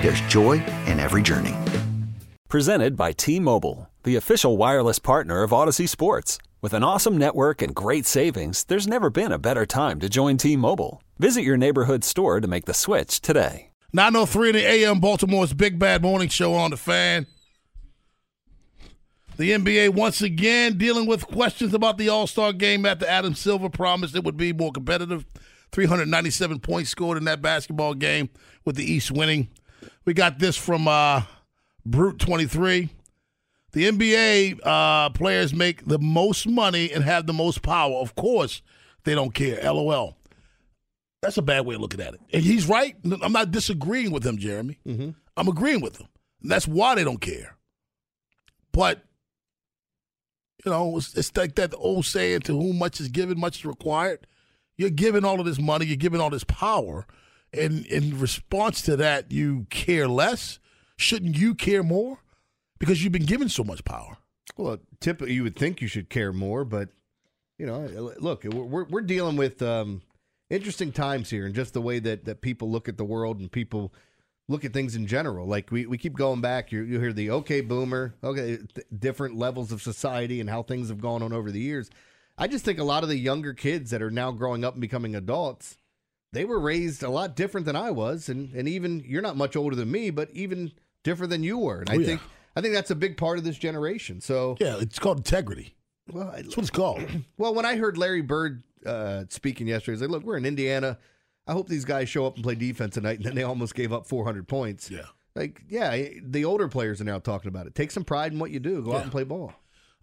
there's joy in every journey. Presented by T Mobile, the official wireless partner of Audacy Sports. With an awesome network and great savings, there's never been a better time to join T Mobile. Visit your neighborhood store to make the switch today. 903 in the AM, Baltimore's Big Bad Morning Show on the fan. The NBA once again dealing with questions about the All Star game after Adam Silver promised it would be more competitive. 397 points scored in that basketball game with the East winning. We got this from uh, Brute 23. The NBA uh, players make the most money and have the most power. Of course, they don't care. LOL. That's a bad way of looking at it. And he's right. I'm not disagreeing with him, Jeremy. Mm-hmm. I'm agreeing with him. And that's why they don't care. But, you know, it's, it's like that old saying to whom much is given, much is required. You're giving all of this money, you're giving all this power. And in response to that, you care less. Shouldn't you care more? Because you've been given so much power. Well, typically you would think you should care more, but you know, look, we're we're dealing with um, interesting times here, and just the way that that people look at the world and people look at things in general. Like we, we keep going back. You you hear the okay boomer, okay, th- different levels of society and how things have gone on over the years. I just think a lot of the younger kids that are now growing up and becoming adults, they were raised a lot different than I was, and and even you're not much older than me, but even different than you were. And Oh, I yeah. think I think that's a big part of this generation. So Yeah, it's called integrity. well, I- That's what it's called. well, when I heard Larry Bird uh, speaking yesterday, he's like, "Look, we're in Indiana. I hope these guys show up and play defense tonight." And then they almost gave up 400 points. Yeah. Like, yeah, the older players are now talking about it. Take some pride in what you do. Go out and play ball.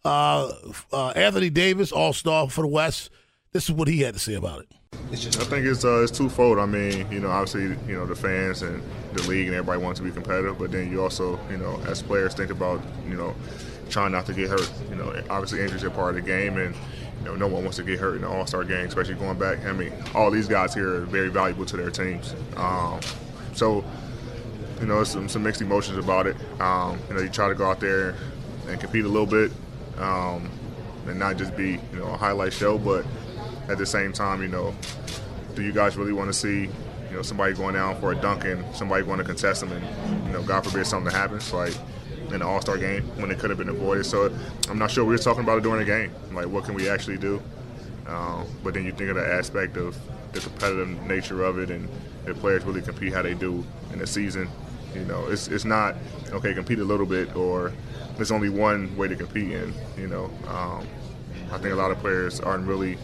Uh, uh, Anthony Davis, All Star for the West. This is what he had to say about it. I think it's uh, it's twofold. I mean, you know, obviously, you know, the fans and the league and everybody wants to be competitive, but then you also, you know, as players think about, you know, trying not to get hurt. You know, obviously injuries are part of the game, and you know, no one wants to get hurt in the All Star game, especially going back. I mean, all these guys here are very valuable to their teams. Um, so, you know, some some mixed emotions about it. Um, you know, you try to go out there and compete a little bit, um, and not just be, you know, a highlight show, but at the same time, you know, do you guys really want to see, you know, somebody going down for a dunk and somebody going to contest them and, you know, God forbid something happens, like in the All-Star game when it could have been avoided. So I'm not sure we were talking about it during the game. Like, what can we actually do? Um, but then you think of the aspect of the competitive nature of it and if players really compete how they do in the season. You know, it's, it's not, okay, compete a little bit or there's only one way to compete in, you know. Um, I think a lot of players aren't really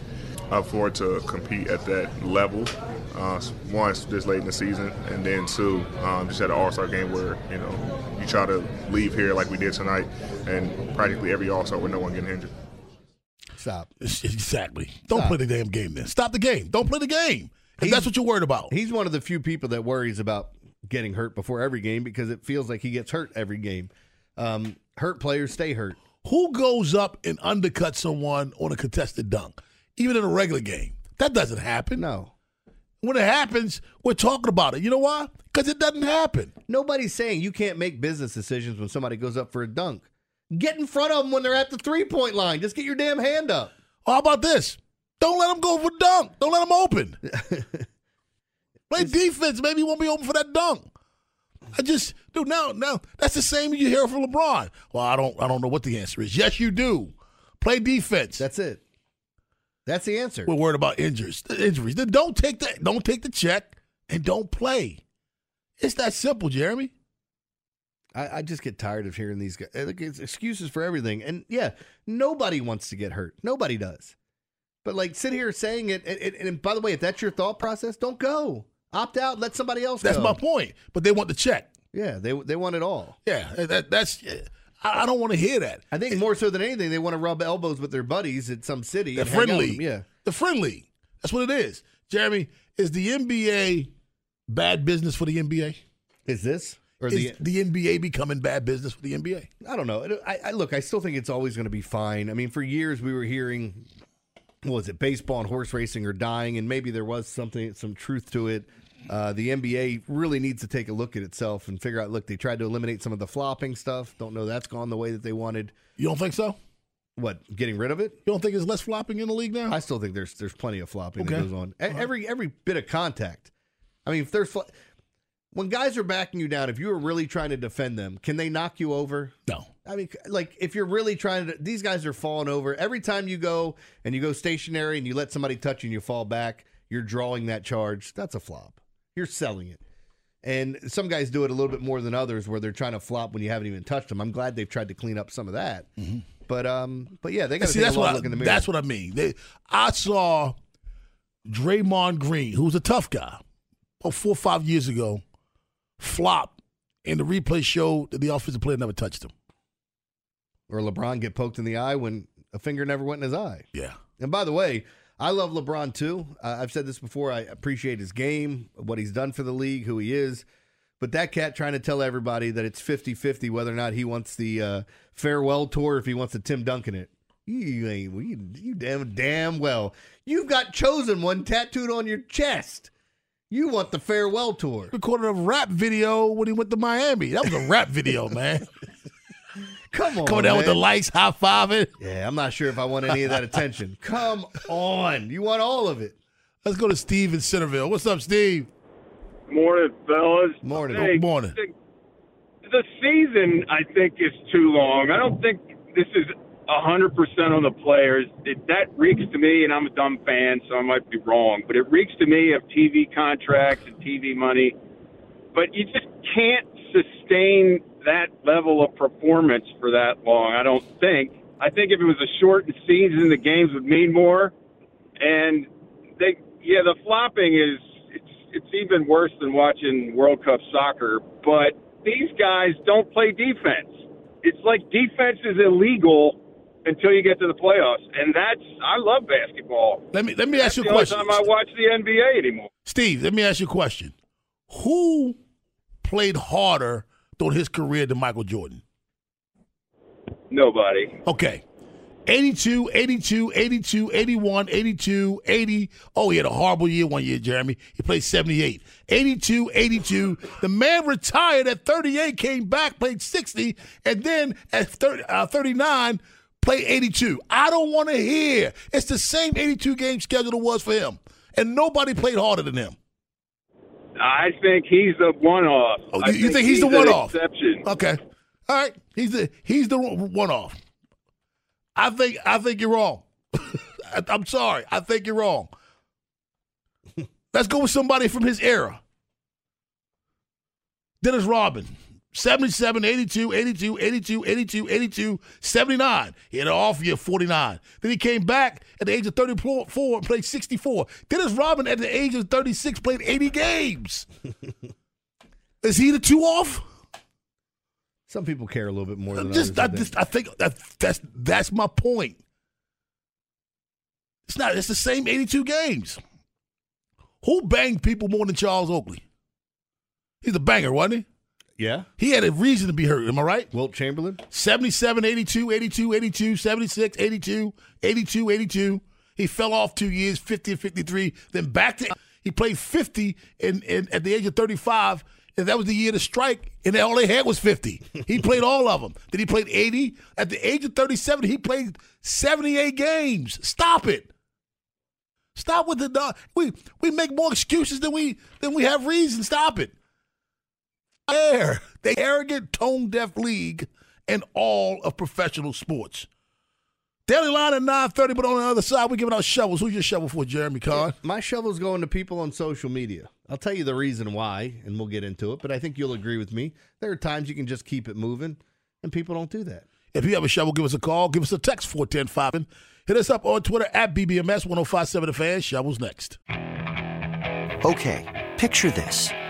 up for it to compete at that level. Uh, once this late in the season, and then two, um, just at an All Star game where you know you try to leave here like we did tonight, and practically every All Star with no one getting injured. Stop. Exactly. Don't Stop. play the damn game then. Stop the game. Don't play the game. If that's what you're worried about. He's one of the few people that worries about getting hurt before every game because it feels like he gets hurt every game. Um, hurt players stay hurt. Who goes up and undercuts someone on a contested dunk, even in a regular game? That doesn't happen. No. When it happens, we're talking about it. You know why? Because it doesn't happen. Nobody's saying you can't make business decisions when somebody goes up for a dunk. Get in front of them when they're at the three point line. Just get your damn hand up. How about this? Don't let them go for a dunk. Don't let them open. Play defense. Maybe he won't be open for that dunk. I just, dude. Now, now that's the same you hear from LeBron. Well, I don't, I don't know what the answer is. Yes, you do. Play defense. That's it. That's the answer. We're worried about injuries. Injuries. Then don't take that. Don't take the check and don't play. It's that simple, Jeremy. I, I just get tired of hearing these guys. It's excuses for everything. And yeah, nobody wants to get hurt. Nobody does. But like, sit here saying it. And, and, and by the way, if that's your thought process, don't go. Opt out. Let somebody else. That's go. my point. But they want the check. Yeah, they they want it all. Yeah, that, that's. I, I don't want to hear that. I think more so than anything, they want to rub elbows with their buddies at some city. The and hang out with friendly. Yeah. The friendly. That's what it is. Jeremy, is the NBA bad business for the NBA? Is this or Is the? the NBA becoming bad business for the NBA? I don't know. I, I look. I still think it's always going to be fine. I mean, for years we were hearing, what was it baseball and horse racing are dying, and maybe there was something, some truth to it. Uh, the NBA really needs to take a look at itself and figure out. Look, they tried to eliminate some of the flopping stuff. Don't know that's gone the way that they wanted. You don't think so? What getting rid of it? You don't think there's less flopping in the league now? I still think there's there's plenty of flopping that goes on. E- Every every bit of contact. I mean, if there's fl- when guys are backing you down, if you are really trying to defend them, can they knock you over? no. I mean, like if you're really trying to, these guys are falling over every time you go and you go stationary and you let somebody touch you and you fall back. You're drawing that charge. That's a flop. You're selling it. And some guys do it a little bit more than others, where they're trying to flop when you haven't even touched them. I'm glad they've tried to clean up some of that. But um, but yeah, they got to See, take that's a what I, look in the mirror. that's what I mean. They, I saw Draymond Green, who's a tough guy, oh, four or five years ago, flop, and the replay showed that the offensive player never touched him. or LeBron get poked in the eye when a finger never went in his eye. Yeah. And by the way, I love LeBron too. Uh, I've said this before. I appreciate his game, what he's done for the league, who he is. But that cat trying to tell everybody that it's 50 50 whether or not he wants the uh, farewell tour, if he wants to Tim Duncan it. You ain't, you, you damn, damn well. You've got chosen one tattooed on your chest. You want the farewell tour. Recorded a rap video when he went to Miami. That was a rap video, man. Come on. Coming down with the man. lights, high fiving. Yeah, I'm not sure if I want any of that attention. Come on. You want all of it. Let's go to Steve in Centerville. What's up, Steve? Morning, fellas. Morning. Hey, Good morning. The, the season, I think, is too long. I don't think this is hundred percent on the players. It, that reeks to me, and I'm a dumb fan, so I might be wrong, but it reeks to me of TV contracts and TV money. But you just can't sustain that level of performance for that long. I don't think. I think if it was a shortened season, the games would mean more. And they, yeah, the flopping is it's it's even worse than watching World Cup soccer. But these guys don't play defense. It's like defense is illegal until you get to the playoffs, and that's I love basketball. Let me let me ask you a question. time I watch the NBA anymore. Steve, let me ask you a question. Who played harder during his career than Michael Jordan? Nobody. Okay. 82, 82, 82, 81, 82, 80. Oh, he had a horrible year one year, Jeremy. He played 78. 82, 82. The man retired at 38, came back, played 60, and then at 30, uh, 39, played 82. I don't want to hear. It's the same 82 game schedule it was for him. And nobody played harder than him. I think he's the one-off. Oh, you, you think he's, the one-off? Exception. Okay, all right. He's the he's the one-off. I think I think you're wrong. I- I'm sorry. I think you're wrong. Let's go with somebody from his era. Dennis Rodman, 77, 82, 82, 82, 82, 82, 79. He had an off year, 49. Then he came back at the age of 34 and played 64. Dennis Rodman, at the age of 36, played 80 games. Is he the two off? Some people care a little bit more than just, others. I just, I think that, that's that's my point. It's not. It's the same eighty-two games. Who banged people more than Charles Oakley? He's a banger, wasn't he? Yeah. He had a reason to be hurt. Am I right? Wilt Chamberlain. 77, 82, 82, 82, 76, 82, 82, 82. He fell off two years, 50 and 53. Then back to he played 50 in, in at the age of 35. And that was the year to strike, and all they had was 50. He played all of them. Then he played 80. At the age of 37, he played 78 games. Stop it. Stop with the dog. We we make more excuses than we than we have reason. Stop it. Air the arrogant, tone deaf league and all of professional sports. Daily line at nine thirty, but on the other side, we're giving out shovels. Who's your shovel for, Jeremy Kahn? My shovel's going to people on social media. I'll tell you the reason why, and we'll get into it. But I think you'll agree with me. There are times you can just keep it moving, and people don't do that. If you have a shovel, give us a call. Give us a text, 410 Hit us up on Twitter at BBMS 1057 The Fan. Shovels next. Okay, picture this.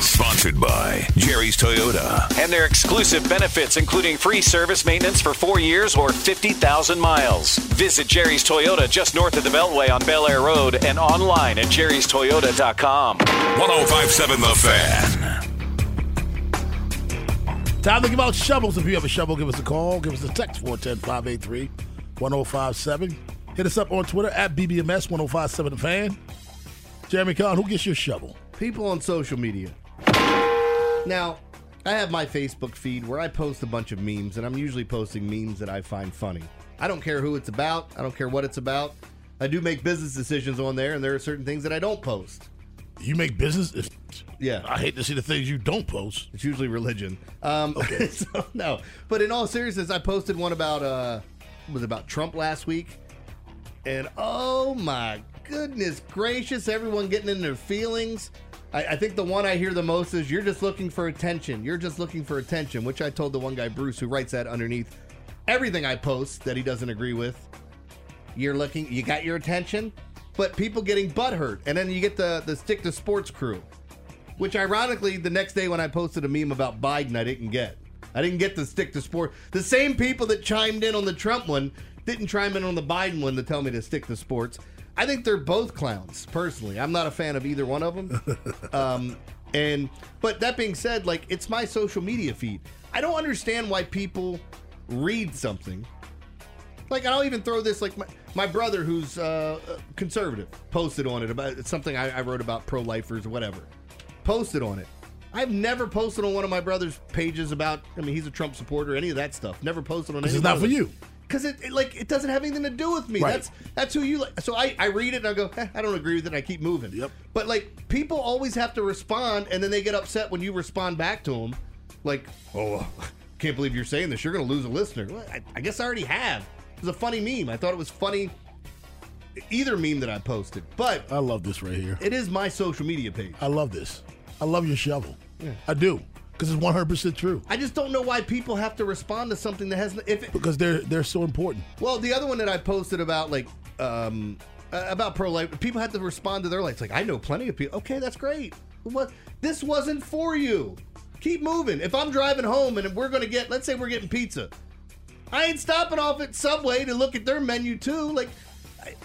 Sponsored by Jerry's Toyota. And their exclusive benefits, including free service maintenance for four years or 50,000 miles. Visit Jerry's Toyota just north of the Beltway on Belair Road and online at jerrystoyota.com. 1057 The Fan. Time to give out shovels. If you have a shovel, give us a call. Give us a text 410 583 1057. Hit us up on Twitter at BBMS 1057 The Fan. Jeremy Kahn, who gets your shovel? People on social media. Now, I have my Facebook feed where I post a bunch of memes, and I'm usually posting memes that I find funny. I don't care who it's about, I don't care what it's about. I do make business decisions on there, and there are certain things that I don't post. You make business? Yeah. I hate to see the things you don't post. It's usually religion. Um, Okay. so, no. But in all seriousness, I posted one about, uh, was about Trump last week. And oh my goodness gracious, everyone getting in their feelings. I, I think the one I hear the most is you're just looking for attention. You're just looking for attention, which I told the one guy, Bruce, who writes that underneath everything I post that he doesn't agree with. You're looking, you got your attention, but people getting butthurt. And then you get the, the stick to sports crew, which ironically, the next day when I posted a meme about Biden, I didn't get. I didn't get the stick to sport. The same people that chimed in on the Trump one didn't chime in on the Biden one to tell me to stick to sports. I think they're both clowns, personally. I'm not a fan of either one of them. um, and but that being said, like it's my social media feed. I don't understand why people read something. Like I'll even throw this like my, my brother who's uh, conservative posted on it about it's something I, I wrote about pro lifers or whatever. Posted on it. I've never posted on one of my brother's pages about. I mean, he's a Trump supporter, any of that stuff. Never posted on. This is not for you. Because it, it, like it doesn't have anything to do with me. Right. That's that's who you like. So I, I read it and I go, eh, I don't agree with it. I keep moving. Yep. But like people always have to respond, and then they get upset when you respond back to them. Like, oh, can't believe you're saying this. You're going to lose a listener. Well, I, I guess I already have. It was a funny meme. I thought it was funny. Either meme that I posted, but I love this right here. it is my social media page. I love this. I love your shovel. I do. Because it's 100% true. I just don't know why people have to respond to something that has if it, Because they're they're so important. Well, the other one that I posted about like um about pro life, people had to respond to their life. It's like I know plenty of people. Okay, that's great. What this wasn't for you. Keep moving. If I'm driving home and we're gonna get, let's say we're getting pizza, I ain't stopping off at Subway to look at their menu too. Like,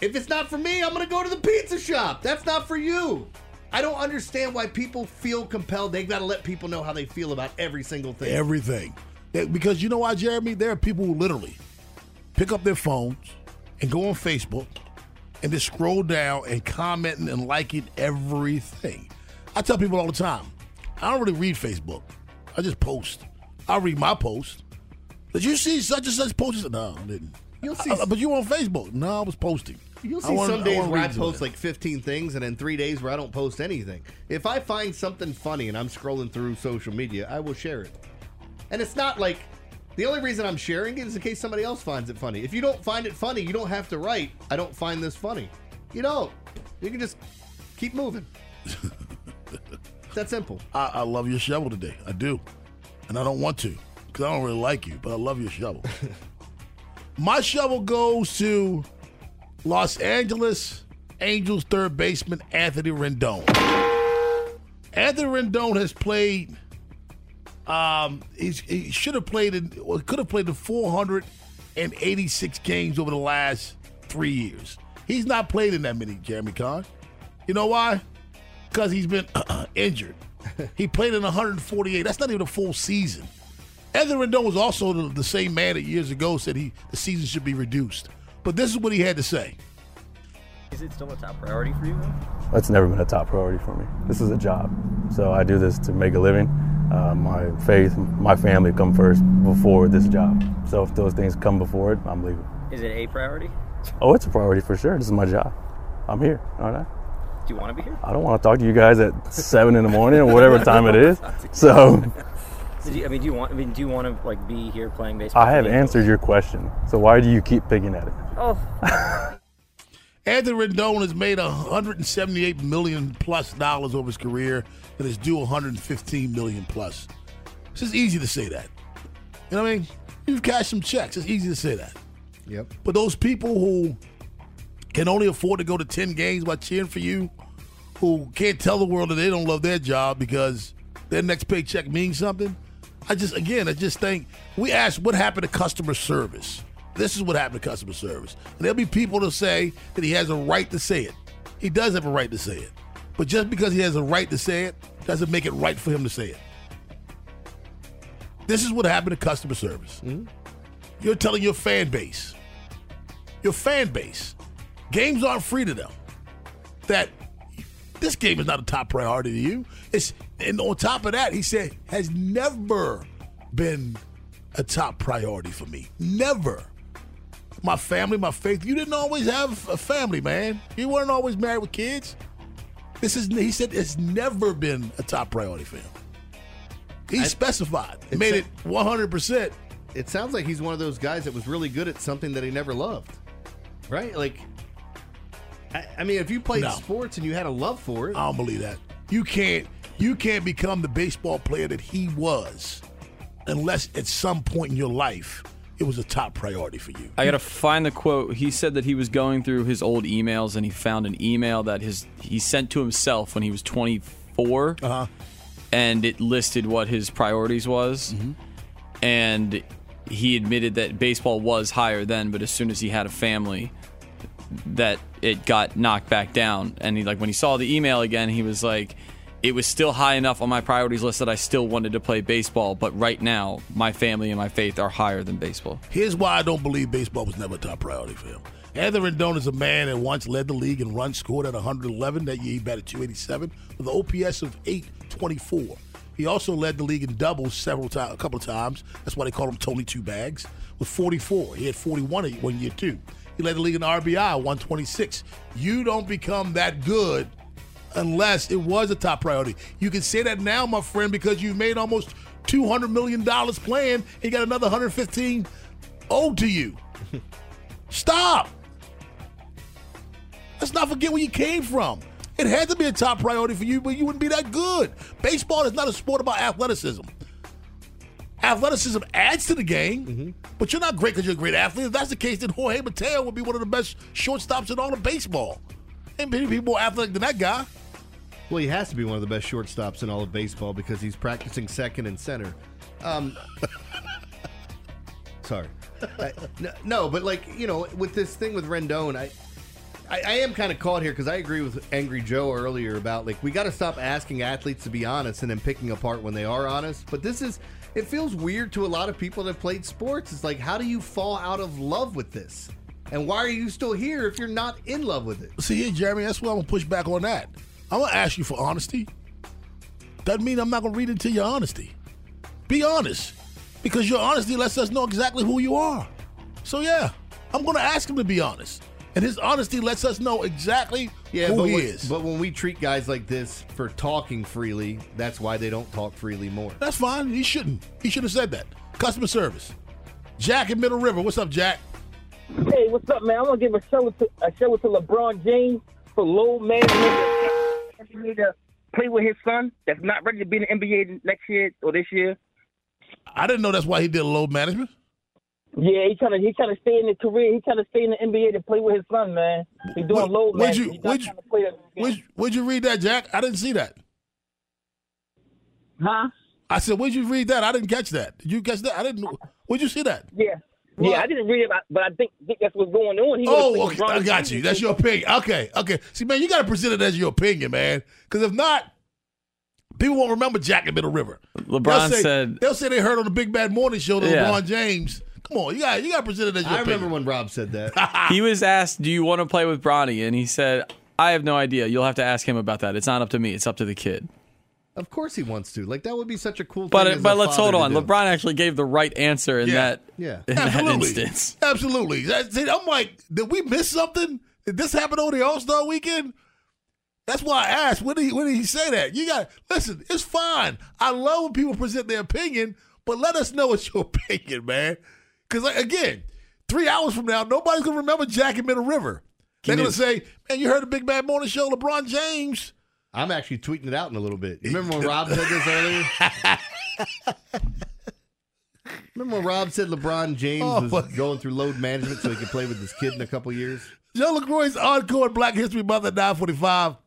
If it's not for me, I'm going to go to the pizza shop. That's not for you. I don't understand why people feel compelled. They've got to let people know how they feel about every single thing. Everything. Because you know why, Jeremy? There are people who literally pick up their phones and go on Facebook and just scroll down and commenting and liking everything. I tell people all the time, I don't really read Facebook. I just post. I read my post. Did you see such and such post? No, I didn't. You'll see- Uh, but you on Facebook? No, I was posting. You'll see wanna- some days where I post like 15 things and then three days where I don't post anything. If I find something funny and I'm scrolling through social media, I will share it. And it's not like the only reason I'm sharing it is in case somebody else finds it funny. If you don't find it funny, you don't have to write, I don't find this funny. You don't. You can just keep moving. It's that simple. I, I love your shovel today. I do. And I don't want to because I don't really like you, but I love your shovel. My shovel goes to Los Angeles Angels third baseman Anthony Rendon. Anthony Rendon has played. Um, he should have played in, or could have played in 486 games over the last three years. He's not played in that many, Jeremy Kahn. You know why? Because he's been injured. He played in 148. That's not even a full season. Anthony Rendon was also the, the same man that years ago said he the season should be reduced. But this is what he had to say. Is it still a top priority for you? though? That's never been a top priority for me. This is a job. So I do this to make a living. Uh, my faith, my family come first before this job. So if those things come before it, I'm leaving. Is it a priority? Oh, it's a priority for sure. This is my job. I'm here, aren't I? Do you want to be here? I don't want to talk to you guys at seven in the morning or whatever time it is. So Did you, I mean, do you want? I mean, do you want to like be here playing baseball? I have for the Angels? answered your question. So why do you keep picking at it? Oh, Anthony Rendon has made 178 million plus dollars over his career and is due 115 million plus. It's just easy to say that. You know what I mean? You've cashed some checks. It's easy to say that. Yep. But those people who can only afford to go to 10 games by cheering for you, who can't tell the world that they don't love their job because their next paycheck means something, I just, again, I just think we ask what happened to customer service. This is what happened to customer service. And there'll be people to say that he has a right to say it. He does have a right to say it. But just because he has a right to say it doesn't make it right for him to say it. This is what happened to customer service. Mm-hmm. You're telling your fan base, your fan base, games aren't free to them. That this game is not a top priority to you. It's and on top of that, he said has never been a top priority for me. Never. My family, my faith. You didn't always have a family, man. You weren't always married with kids. This is he said it's never been a top priority for him. He I- specified. He It made it 100%. It sounds like he's one of those guys that was really good at something that he never loved. Right? Like, I, I mean, if you played No. sports and you had a love for it, I don't believe that. You can't you can't become the baseball player that he was unless at some point in your life it was a top priority for you. I gotta find the quote. He said that he was going through his old emails and he found an email that his he sent to himself when he was 24, uh-huh. and it listed what his priorities was, Mm-hmm. and he admitted that baseball was higher then, but as soon as he had a family, that it got knocked back down. And he like when he saw the email again, he was like. It was still high enough on my priorities list that I still wanted to play baseball, but right now my family and my faith are higher than baseball. Here's why I don't believe baseball was never a top priority for him. Anthony Rendon is a man that once led the league in runs scored at 111. That year he batted 287 with an OPS of 824. He also led the league in doubles several times, a couple of times. That's why they call him Tony Two Bags. With 44, he had 41 one year too. He led the league in RBI 126. You don't become that good unless it was a top priority. You can say that now, my friend, because you've made almost $200 million playing and you got another 115 owed to you. Stop. Let's not forget where you came from. It had to be a top priority for you, but you wouldn't be that good. Baseball is not a sport about athleticism. Athleticism adds to the game, mm-hmm. but you're not great because you're a great athlete. If that's the case, then Jorge Mateo would be one of the best shortstops in all of baseball. Ain't many people more athletic than that guy. Well, he has to be one of the best shortstops in all of baseball because he's practicing second and center. Um, sorry. I- no, but like you know, with this thing with Rendon, I I, I am kind of caught here because I agree with Angry Joe earlier about like we got to stop asking athletes to be honest and then picking apart when they are honest. But this is it feels weird to a lot of people that played sports. It's like how do you fall out of love with this? And why are you still here if you're not in love with it? See Jeremy, that's why I'm gonna push back on that. I'm gonna ask you for honesty. Doesn't mean I'm not gonna read into your honesty. Be honest. Because your honesty lets us know exactly who you are. So yeah, I'm gonna ask him to be honest. And his honesty lets us know exactly Yeah, who but he when, is. but when we treat guys like this for talking freely, that's why they don't talk freely more. That's fine. He shouldn't. He should have said that. Customer service. Jack in Middle River. What's up, Jack? Hey, what's up, man? I'm gonna give a show to a show to LeBron James for low management. Need to play with his son that's not ready to be in the NBA next year or this year. I didn't know that's why he did load management. Yeah, he trying to he trying to stay in the career. He trying to stay in the NBA to play with his son, man. He's doing Where'd you, management. Where'd, you, trying to play that game. where'd, where'd you read that, Jack? I didn't see that. Huh? I said, where'd you read that? I didn't catch that. Did you catch that? I didn't. Where'd you see that? Yeah. Yeah, I didn't read it, but I think, think that's what's going on. He Oh, okay. I got James. you. That's your opinion. Okay, okay. See, man, you got to present it as your opinion, man. Because if not, people won't remember Jack in Middle River. LeBron They'll say- said- they'll say they heard on the Big Bad Morning Show that Yeah. LeBron James. Come on, you got you got to present it as your I opinion. remember when Rob said that. he was asked, "Do you want to play with Bronny?" And he said, "I have no idea. You'll have to ask him about that. It's not up to me. It's up to the kid." Of course he wants to. Like that would be such a cool thing. But but let's hold on. LeBron actually gave the right answer in Yeah. that Yeah. in that Absolutely. instance. Absolutely. That- I'm like, did we miss something? Did this happen over the All Star weekend? That's why I asked. When did he when did he say that? You got listen. It's fine. I love when people present their opinion, but let us know it's your opinion, man. Because like, again, three hours from now, nobody's gonna remember Jack in Middle River. They're gonna say, "Man, you heard the Big Bad Morning Show? LeBron James." I'm actually tweeting it out in a little bit. You remember when Rob said this earlier? remember when Rob said LeBron James Oh, was my- going through load management so he could play with his kid in a couple years? Joe LaCroix's encore Black History Month at 945.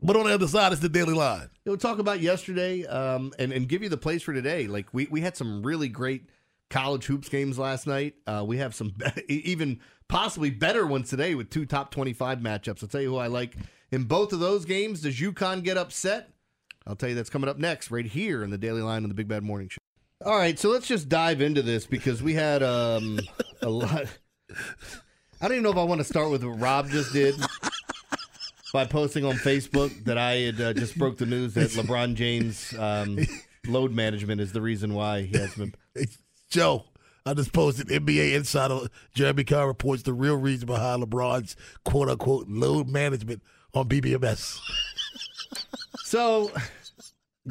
But on the other side, it's the Daily Line. We'll talk about yesterday um, and, and give you the place for today. Like we, we had some really great college hoops games last night. Uh, we have some be- even possibly better ones today with two top 25 matchups. I'll tell you who I like in both of those games. Does UConn get upset? I'll tell you that's coming up next right here in the Daily Line on the Big Bad Morning Show. All right, so let's just dive into this because we had um, a lot. I don't even know if I want to start with what Rob just did by posting on Facebook that I had uh, just broke the news that LeBron James um, load management is the reason why he has been. Joe, I just posted NBA insider Jeremy Carr reports the real reason behind LeBron's quote unquote load management on BBMS. So,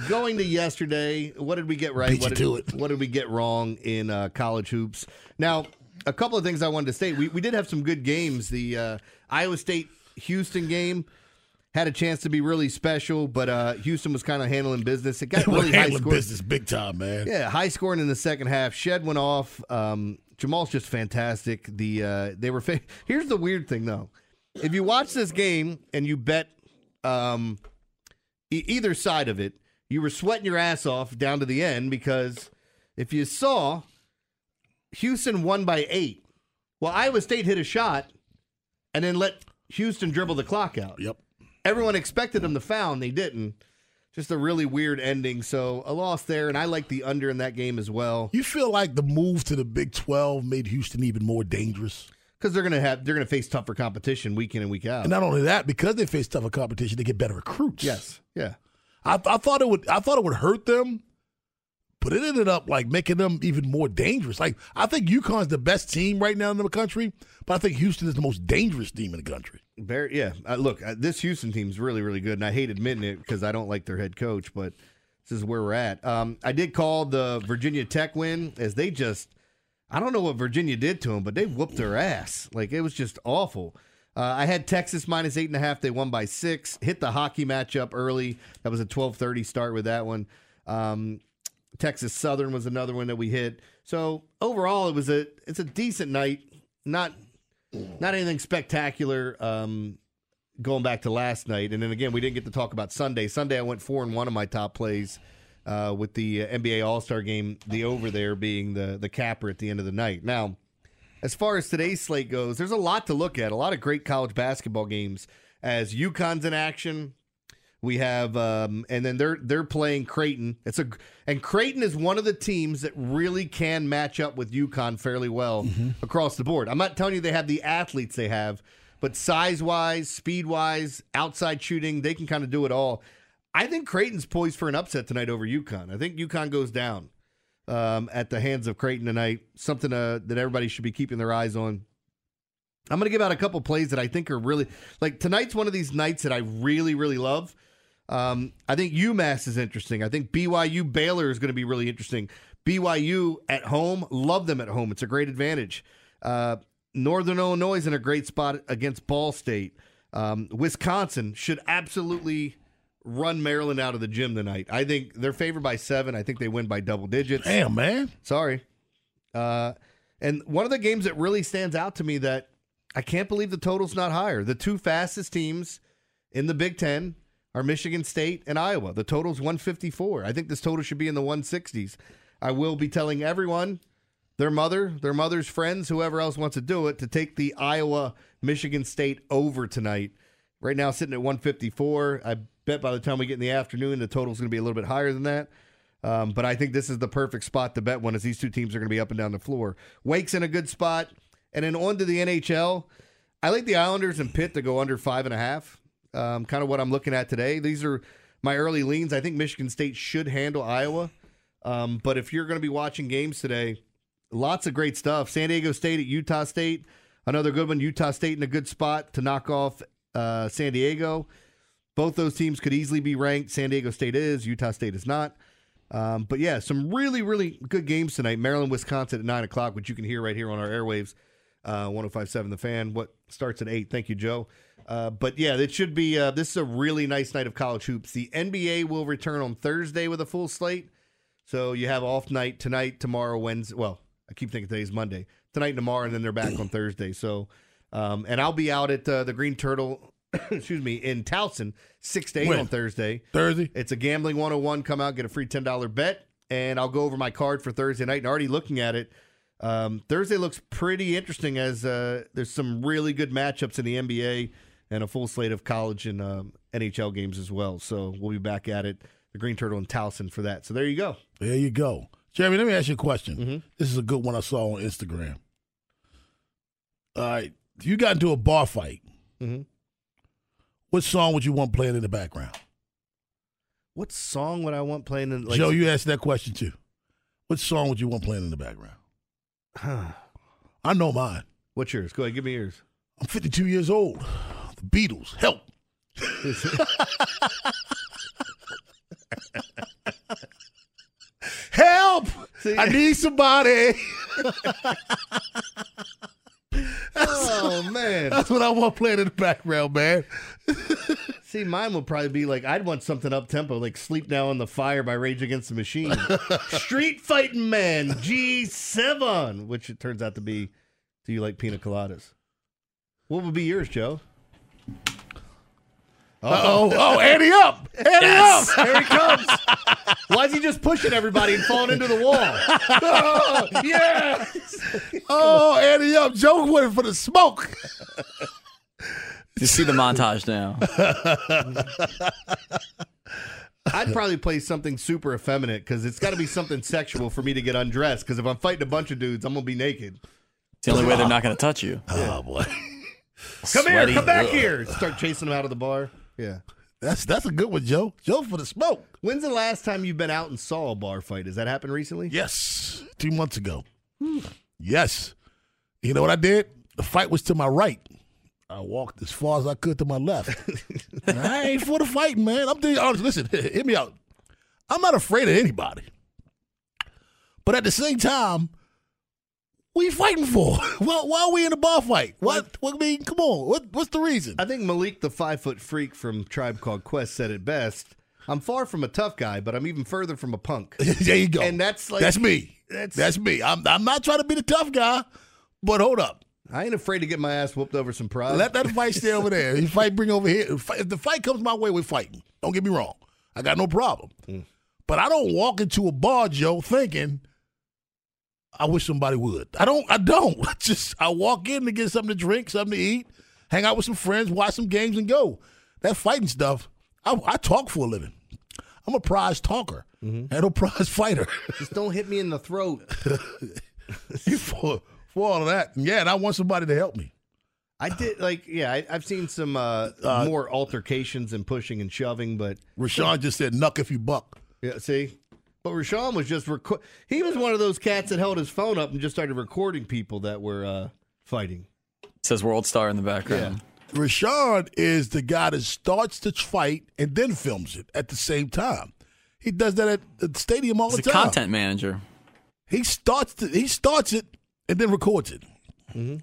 going to yesterday, what did we get right? Beat what, did, it. what did we get wrong in uh, college hoops? Now, a couple of things I wanted to say. We, we did have some good games. The uh, Iowa State Houston game had a chance to be really special, but uh, Houston was kind of handling business. It got really high scoring. business big time, man. Yeah, high scoring in the second half. Shead went off. Um, Jamal's just fantastic. The uh, they were. Fa- Here's the weird thing, though. If you watch this game and you bet um, e- either side of it, you were sweating your ass off down to the end because if you saw Houston won by eight, well, Iowa State hit a shot and then let Houston dribble the clock out. Yep. Everyone expected them to foul, and they didn't. Just a really weird ending. So a loss there, and I like the under in that game as well You feel like the move to the Big 12 made Houston even more dangerous? Because they're gonna have they're gonna face tougher competition week in and week out. And not only that, because they face tougher competition, they get better recruits. yes, yeah. I, I thought it would. I thought it would hurt them, but it ended up like making them even more dangerous. Like I think UConn's the best team right now in the country, but I think Houston is the most dangerous team in the country. Very, yeah. Uh, look, uh, this Houston team's really, really good, and I hate admitting it because I don't like their head coach, but this is where we're at. Um, I did call the Virginia Tech win as they just, I don't know what Virginia did to them, but they whooped their ass. Like it was just awful. Uh, I had Texas minus eight and a half. They won by six. Hit the hockey matchup early. That was a twelve thirty start with that one. Um, Texas Southern was another one that we hit. So overall, it was a it's a decent night. Not not anything spectacular. Um, going back to last night, and then again, we didn't get to talk about Sunday. Sunday, I went four and one of my top plays uh, with the NBA All Star game. The over there being the the capper at the end of the night. Now, as far as today's slate goes, there's a lot to look at. A lot of great college basketball games as UConn's in action. We have, um, and then they're they're playing Creighton. It's a and Creighton is one of the teams that really can match up with UConn fairly well across the board. I'm not telling you they have the athletes they have, but size wise, speed wise, outside shooting, they can kind of do it all. I think Creighton's poised for an upset tonight over UConn. I think UConn goes down um, at the hands of Creighton tonight. Something uh, that everybody should be keeping their eyes on. I'm going to give out a couple plays that I think are really like tonight's one of these nights that I really, really love. Um, I think UMass is interesting. I think BYU Baylor is going to be really interesting. BYU at home, love them at home. It's a great advantage. Uh, Northern Illinois is in a great spot against Ball State. Um, Wisconsin should absolutely run Maryland out of the gym tonight. I think they're favored by seven. I think they win by double digits. Damn, man. Sorry. Uh, and one of the games that really stands out to me that I can't believe the total's not higher. The two fastest teams in the Big Ten are Michigan State and Iowa. The total's 154. I think this total should be in the 160s. I will be telling everyone, their mother, their mother's friends, whoever else wants to do it, to take the Iowa Michigan State over tonight. Right now, sitting at 154. I bet by the time we get in the afternoon, the total's going to be a little bit higher than that. Um, but I think this is the perfect spot to bet one, as these two teams are going to be up and down the floor. Wake's in a good spot, and then on to the NHL. I like the Islanders and Pitt to go under five and a half. Um, kind of what I'm looking at today. These are my early leans. I think Michigan State should handle Iowa. Um, but if you're going to be watching games today, lots of great stuff. San Diego State at Utah State, another good one. Utah State in a good spot to knock off uh, San Diego. Both those teams could easily be ranked. San Diego State is, Utah State is not. Um, but yeah, some really, really good games tonight. Maryland, Wisconsin at 9 o'clock, which you can hear right here on our airwaves, uh, 1057 The Fan. What starts at 8. Thank you, Joe. Uh, but yeah, it should be, uh, this is a really nice night of college hoops. The NBA will return on Thursday with a full slate. So you have off night tonight, tomorrow, Wednesday. Well, I keep thinking today's Monday. Tonight tomorrow, and then they're back on Thursday. So, um, and I'll be out at uh, the Green Turtle, excuse me, in Towson, 6 to 8 When? on Thursday. Thursday? It's a gambling 101. Come out, get a free $10 bet, and I'll go over my card for Thursday night. And already looking at it, um, Thursday looks pretty interesting as uh, there's some really good matchups in the NBA and a full slate of college and um, NHL games as well. So we'll be back at it, the Green Turtle in Towson for that. So there you go. There you go. Jeremy, let me ask you a question. Mm-hmm. This is a good one I saw on Instagram. All right. You got into a bar fight, Mhm. What song would you want playing in the background? What song would I want playing in? Like, Joe, you asked that question too. What song would you want playing in the background? Huh. I know mine. What's yours? Go ahead, give me yours. I'm 52 years old. The Beatles. Help. Help! I need somebody. oh man, That's what I want playing in the background, man. See, mine would probably be like I'd want something up tempo, like "Sleep Now in the Fire" by Rage Against the Machine, Street Fighting Man G7, which it turns out to be. Do you like pina coladas? What would be yours, Joe? Uh-oh. Oh, Andy up. Andy Yes, up. here he comes. Why is he just pushing everybody and falling into the wall? oh, yes. Oh, Andy up. Joe went for the smoke. You see the montage now. I'd probably play something super effeminate because it's got to be something sexual for me to get undressed. Because if I'm fighting a bunch of dudes, I'm gonna be naked. It's the only way they're not going to touch you. Oh boy. Come Sweaty. here, come back Ugh. here. Start chasing them out of the bar. Yeah. That's that's a good one, Joe. Joe for the smoke. When's the last time you've been out and saw a bar fight? Has that happened recently? Yes. Two months ago. Hmm. Yes. You know what I did? The fight was to my right. I walked as far as I could to my left. I ain't for the fighting, man. I'm being honest. Listen, hit me out. I'm not afraid of anybody. But at the same time, we fighting for? Why, why are we in a bar fight? What? what I mean, come on. What, what's the reason? I think Malik, the five foot freak from Tribe Called Quest, said it best. I'm far from a tough guy, but I'm even further from a punk. there you go. And that's like that's me. That's, That's me. I'm, I'm not trying to be the tough guy, but hold up. I ain't afraid to get my ass whooped over some pride. Let that fight stay over there. If fight bring over here. If, if the fight comes my way, we're fighting. Don't get me wrong. I got no problem. Mm. But I don't walk into a bar, Joe, thinking I wish somebody would. I don't. I don't. I just I walk in to get something to drink, something to eat, hang out with some friends, watch some games, and go. That fighting stuff. I, I talk for a living. I'm a prize talker and a prize fighter. Just don't hit me in the throat. for for all of that, yeah. And I want somebody to help me. I did like yeah. I, I've seen some uh, Uh, more altercations and pushing and shoving, but Rashawn just said, "Knuck if you buck." Yeah, see, but Rashawn was just reco- he was one of those cats that held his phone up and just started recording people that were uh, fighting. says World Star in the background. Rashawn is the guy that starts the fight and then films it at the same time. He does that at the stadium all He's the a time. content manager. He starts the, he starts it and then records it. Mm-hmm.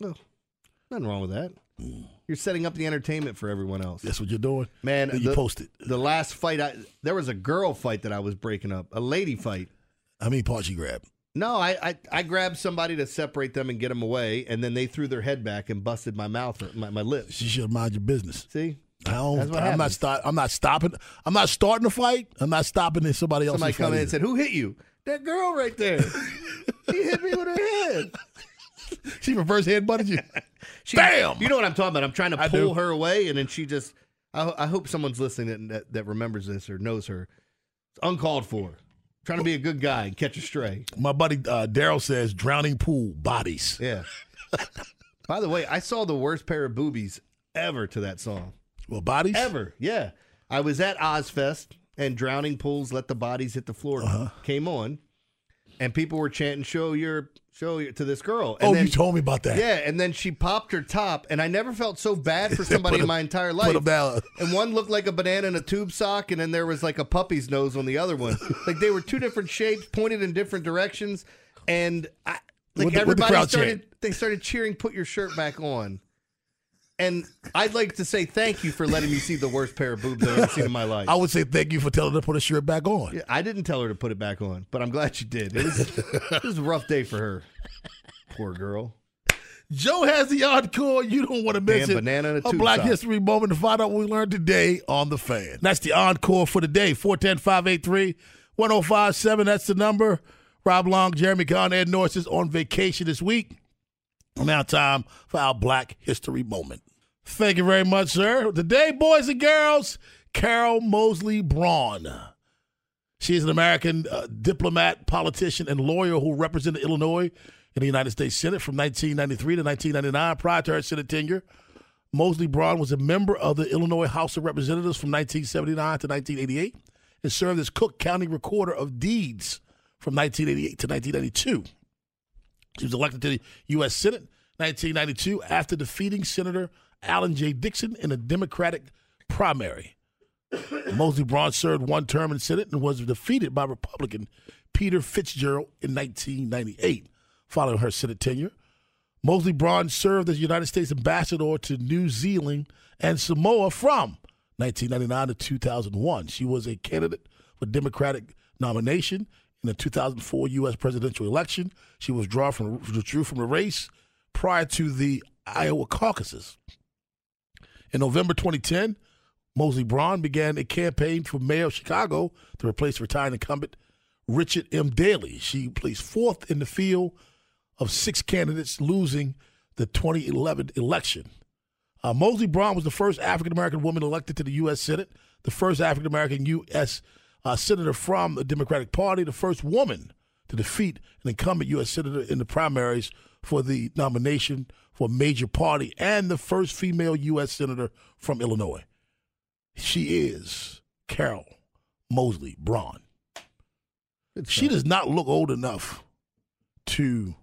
No, nothing wrong with that. You're setting up the entertainment for everyone else. That's what you're doing, man. Then you the, post it. The last fight, I, there was a girl fight that I was breaking up, a lady fight. How many parts you grab? No, I, I I grabbed somebody to separate them and get them away, and then they threw their head back and busted my mouth, my, my lips. You should mind your business. See, I don't, That's what I'm not start. I'm not stopping. I'm not starting a fight. I'm not stopping if somebody else. Somebody come in and said, "Who hit you?" That girl right there. he hit me with her head. She reverse headbutted you. She, Bam! You know what I'm talking about? I'm trying to pull her away, and then she just. I, I hope someone's listening that, that remembers this or knows her. It's uncalled for. Trying to be a good guy and catch a stray. My buddy uh, Daryl says, "Drowning pool bodies." Yeah. By the way, I saw the worst pair of boobies ever to that song. Well, bodies ever. Yeah, I was at Ozzfest and Drowning Pools Let the Bodies Hit the Floor Uh-huh. came on, and people were chanting "Show your show your, to this girl." Oh, then, you told me about that. Yeah, and then she popped her top, and I never felt so bad for somebody in a- my entire put life. And one looked like a banana in a tube sock, and then there was like a puppy's nose on the other one. like they were two different shapes, pointed in different directions, and I, like What the- the everybody crowd started. chant? They started cheering, "Put your shirt back on." And I'd like to say thank you for letting me see the worst pair of boobs I've ever seen in my life. I would say thank you for telling her to put her shirt back on. Yeah, I didn't tell her to put it back on, but I'm glad she did. It was, it was a rough day for her. Poor girl. Joe has the encore. You don't want to miss Damn it. banana a tube Black. History moment to find out what we learned today on the fan. That's the encore for the day. 410-583-1057. That's the number. Rob Long, Jeremy Conn, Ed Norris is on vacation this week. Now time for our Black History moment. Thank you very much, sir. Today, boys and girls, Carol Moseley Braun. She is an American uh, diplomat, politician, and lawyer who represented Illinois in the United States Senate from 1993 to 1999. Prior to her Senate tenure, Moseley Braun was a member of the Illinois House of Representatives from 1979 to 1988 and served as Cook County Recorder of Deeds from 1988 to 1992. She was elected to the U.S. Senate 1992 after defeating Senator Alan J. Dixon in a Democratic primary. Moseley Braun served one term in the Senate and was defeated by Republican Peter Fitzgerald in 1998. Following her Senate tenure, Moseley Braun served as United States ambassador to New Zealand and Samoa from 1999 to 2001. She was a candidate for Democratic nomination in the 2004 U.S. presidential election. She was drawn from, withdrew from the race prior to the Iowa caucuses. In November 2010, Moseley Braun began a campaign for mayor of Chicago to replace retired incumbent Richard M. Daley. She placed fourth in the field of six candidates, losing the 2011 election. Uh, Moseley Braun was the first African American woman elected to the U.S. Senate, the first African American U.S. Uh, senator from the Democratic Party, the first woman to defeat an incumbent U.S. senator in the primaries for the nomination for major party, and the first female U.S. senator from Illinois. She is Carol Moseley Braun. She does not look old enough to,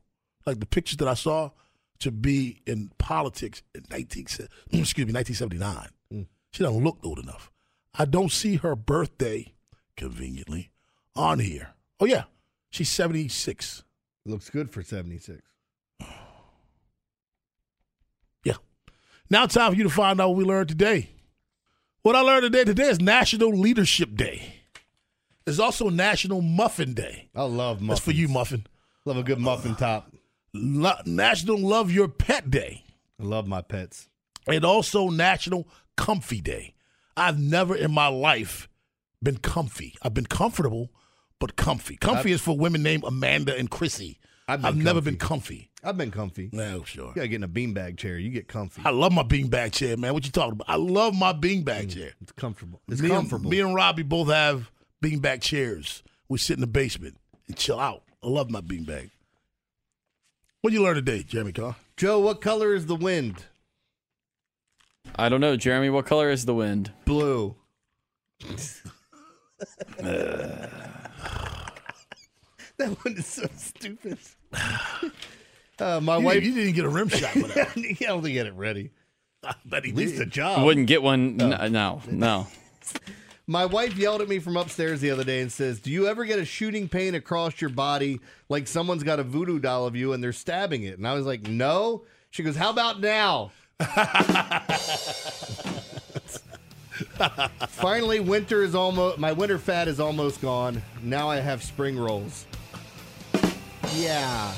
like the pictures that I saw, to be in politics in 19, excuse me, 1979. Mm. She doesn't look old enough. I don't see her birthday, conveniently, on here. Oh, yeah. She's 76. Looks good for 76. Yeah. Now, time for you to find out what we learned today. What I learned today today is National Leadership Day. It's also National Muffin Day. I love muffins. That's for you, Muffin. Love a good muffin top. Lo- National Love Your Pet Day. I love my pets. And also National Comfy Day. I've never in my life been comfy. I've been comfortable, but comfy. Comfy is for women named Amanda and Chrissy. I've I've, never been comfy. I've been comfy. No, sure. You gotta get in a beanbag chair. You get comfy. I love my beanbag chair, man. What you talking about? I love my beanbag mm, chair. It's comfortable. It's me comfortable. And, me and Robbie both have beanbag chairs. We sit in the basement and chill out. I love my beanbag. What you learn today, Jeremy Carr? Joe, what color is the wind? I don't know, Jeremy. What color is the wind? Blue. That one is so stupid. Uh, my You wife. didn't- you didn't get a rim shot for that. I don't think get it ready. But he At least did. a job. Wouldn't get one. Oh. n- No, no. My wife yelled at me from upstairs the other day and says, "Do you ever get a shooting pain across your body like someone's got a voodoo doll of you and they're stabbing it?" And I was like, "No." She goes, "How about now?" Finally, winter is almost my winter fat is almost gone. Now I have spring rolls. Yeah.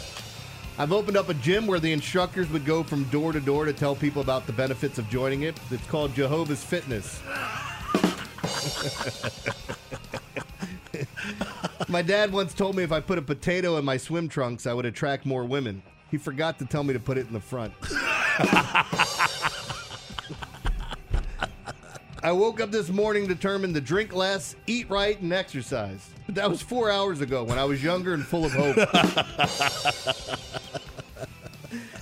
I've opened up a gym where the instructors would go from door to door to tell people about the benefits of joining it. It's called Jehovah's Fitness. my dad once told me if I put a potato in my swim trunks, I would attract more women. He forgot to tell me to put it in the front. I woke up this morning determined to drink less, eat right, and exercise. But that was four hours ago when I was younger and full of hope.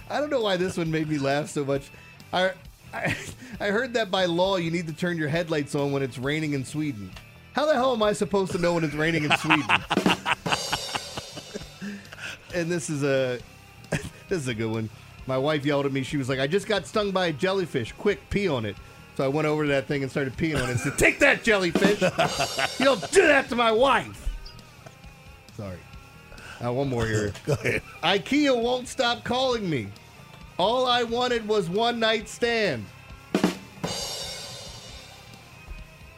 I don't know why this one made me laugh so much. I, I, I heard that by law you need to turn your headlights on when it's raining in Sweden. How the hell am I supposed to know when it's raining in Sweden? and this is a this is a good one. My wife yelled at me. She was like, "I just got stung by a jellyfish. Quick, pee on it." So I went over to that thing and started peeing on it and said, "Take that jellyfish! you don't do that to my wife." Sorry. Now one more here. Go ahead. IKEA won't stop calling me. All I wanted was one night stand.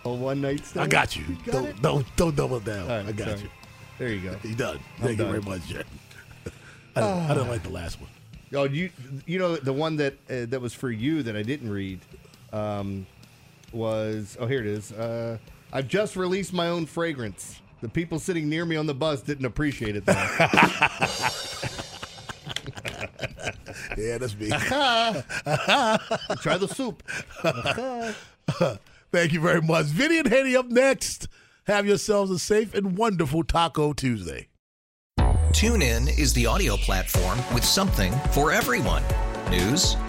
A one night stand. I got you. got don't, it? don't don't double down. Right, I got sorry. you. There you go. You done. I'm Thank done. you very much, Jeremy. I didn't, I didn't like the last one. Oh, you you know the one that uh, that was for you that I didn't read um, was oh here it is. Uh, I've just released my own fragrance. The people sitting near me on the bus didn't appreciate it. Though. Yeah, that's me. Try the soup. Thank you very much. Vinny and Henny up next. Have yourselves a safe and wonderful Taco Tuesday. TuneIn is the audio platform with something for everyone. News,